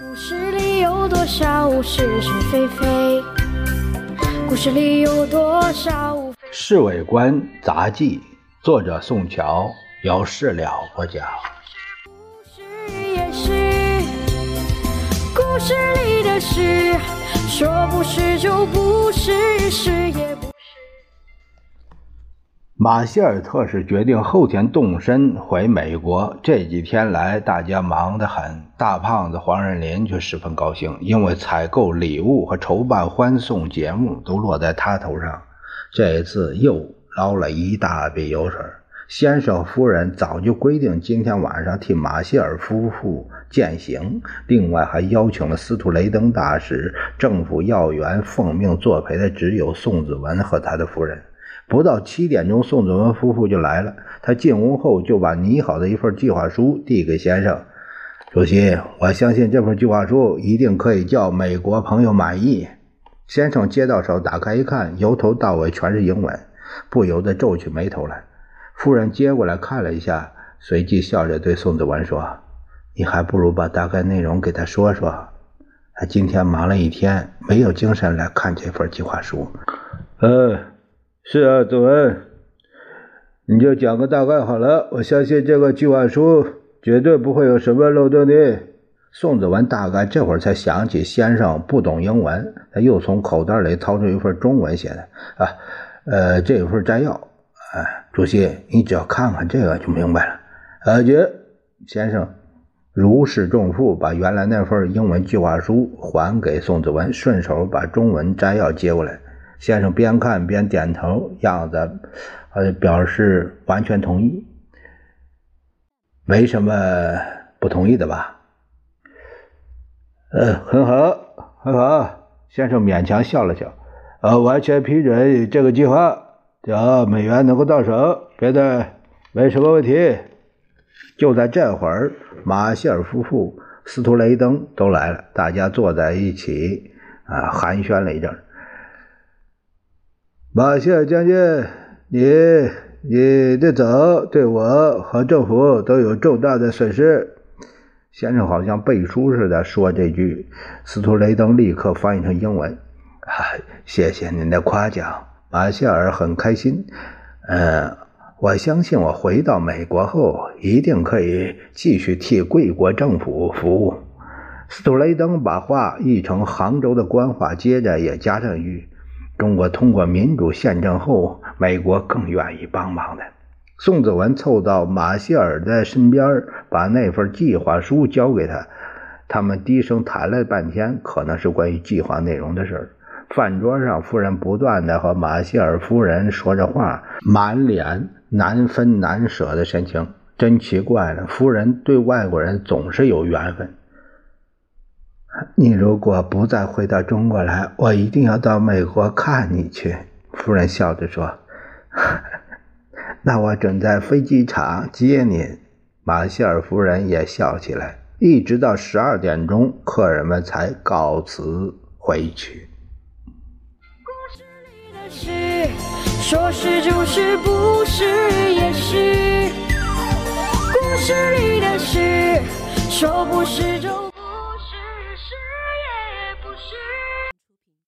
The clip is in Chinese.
故事里有多少是是非非？故事里有多少？《侍卫官杂记》，作者宋乔，由事了播讲。是也是，故事里的事，说不是就不是，是也不。马歇尔特使决定后天动身回美国。这几天来，大家忙得很。大胖子黄仁林却十分高兴，因为采购礼物和筹办欢送节目都落在他头上。这一次又捞了一大笔油水。先生夫人早就规定今天晚上替马歇尔夫妇饯行，另外还邀请了司徒雷登大使、政府要员，奉命作陪的只有宋子文和他的夫人。不到七点钟，宋子文夫妇就来了。他进屋后就把拟好的一份计划书递给先生。主席，我相信这份计划书一定可以叫美国朋友满意。先生接到手，打开一看，由头到尾全是英文，不由得皱起眉头来。夫人接过来看了一下，随即笑着对宋子文说：“你还不如把大概内容给他说说。他今天忙了一天，没有精神来看这份计划书。”呃。是啊，子文，你就讲个大概好了。我相信这个计划书绝对不会有什么漏洞的。宋子文大概这会儿才想起先生不懂英文，他又从口袋里掏出一份中文写的啊，呃，这份摘要。哎，主席，你只要看看这个就明白了。阿杰先生如释重负，把原来那份英文计划书还给宋子文，顺手把中文摘要接过来。先生边看边点头，样子呃表示完全同意，没什么不同意的吧？呃，很好，很好。先生勉强笑了笑，呃，完全批准这个计划，只要美元能够到手，别的没什么问题。就在这会儿，马歇尔夫妇、斯图雷登都来了，大家坐在一起啊寒暄了一阵。马歇尔将军，你你的走对我和政府都有重大的损失。先生好像背书似的说这句，斯图雷登立刻翻译成英文。啊，谢谢您的夸奖，马歇尔很开心。呃，我相信我回到美国后一定可以继续替贵国政府服务。斯图雷登把话译成杭州的官话，接着也加上一句。中国通过民主宪政后，美国更愿意帮忙的。宋子文凑到马歇尔的身边，把那份计划书交给他。他们低声谈了半天，可能是关于计划内容的事饭桌上，夫人不断的和马歇尔夫人说着话，满脸难分难舍的神情。真奇怪了，夫人对外国人总是有缘分。你如果不再回到中国来，我一定要到美国看你去。”夫人笑着说。“那我准在飞机场接您。”马歇尔夫人也笑起来。一直到十二点钟，客人们才告辞回去。故事里的事，说是就是，不是也是。故事里的事，说不是就。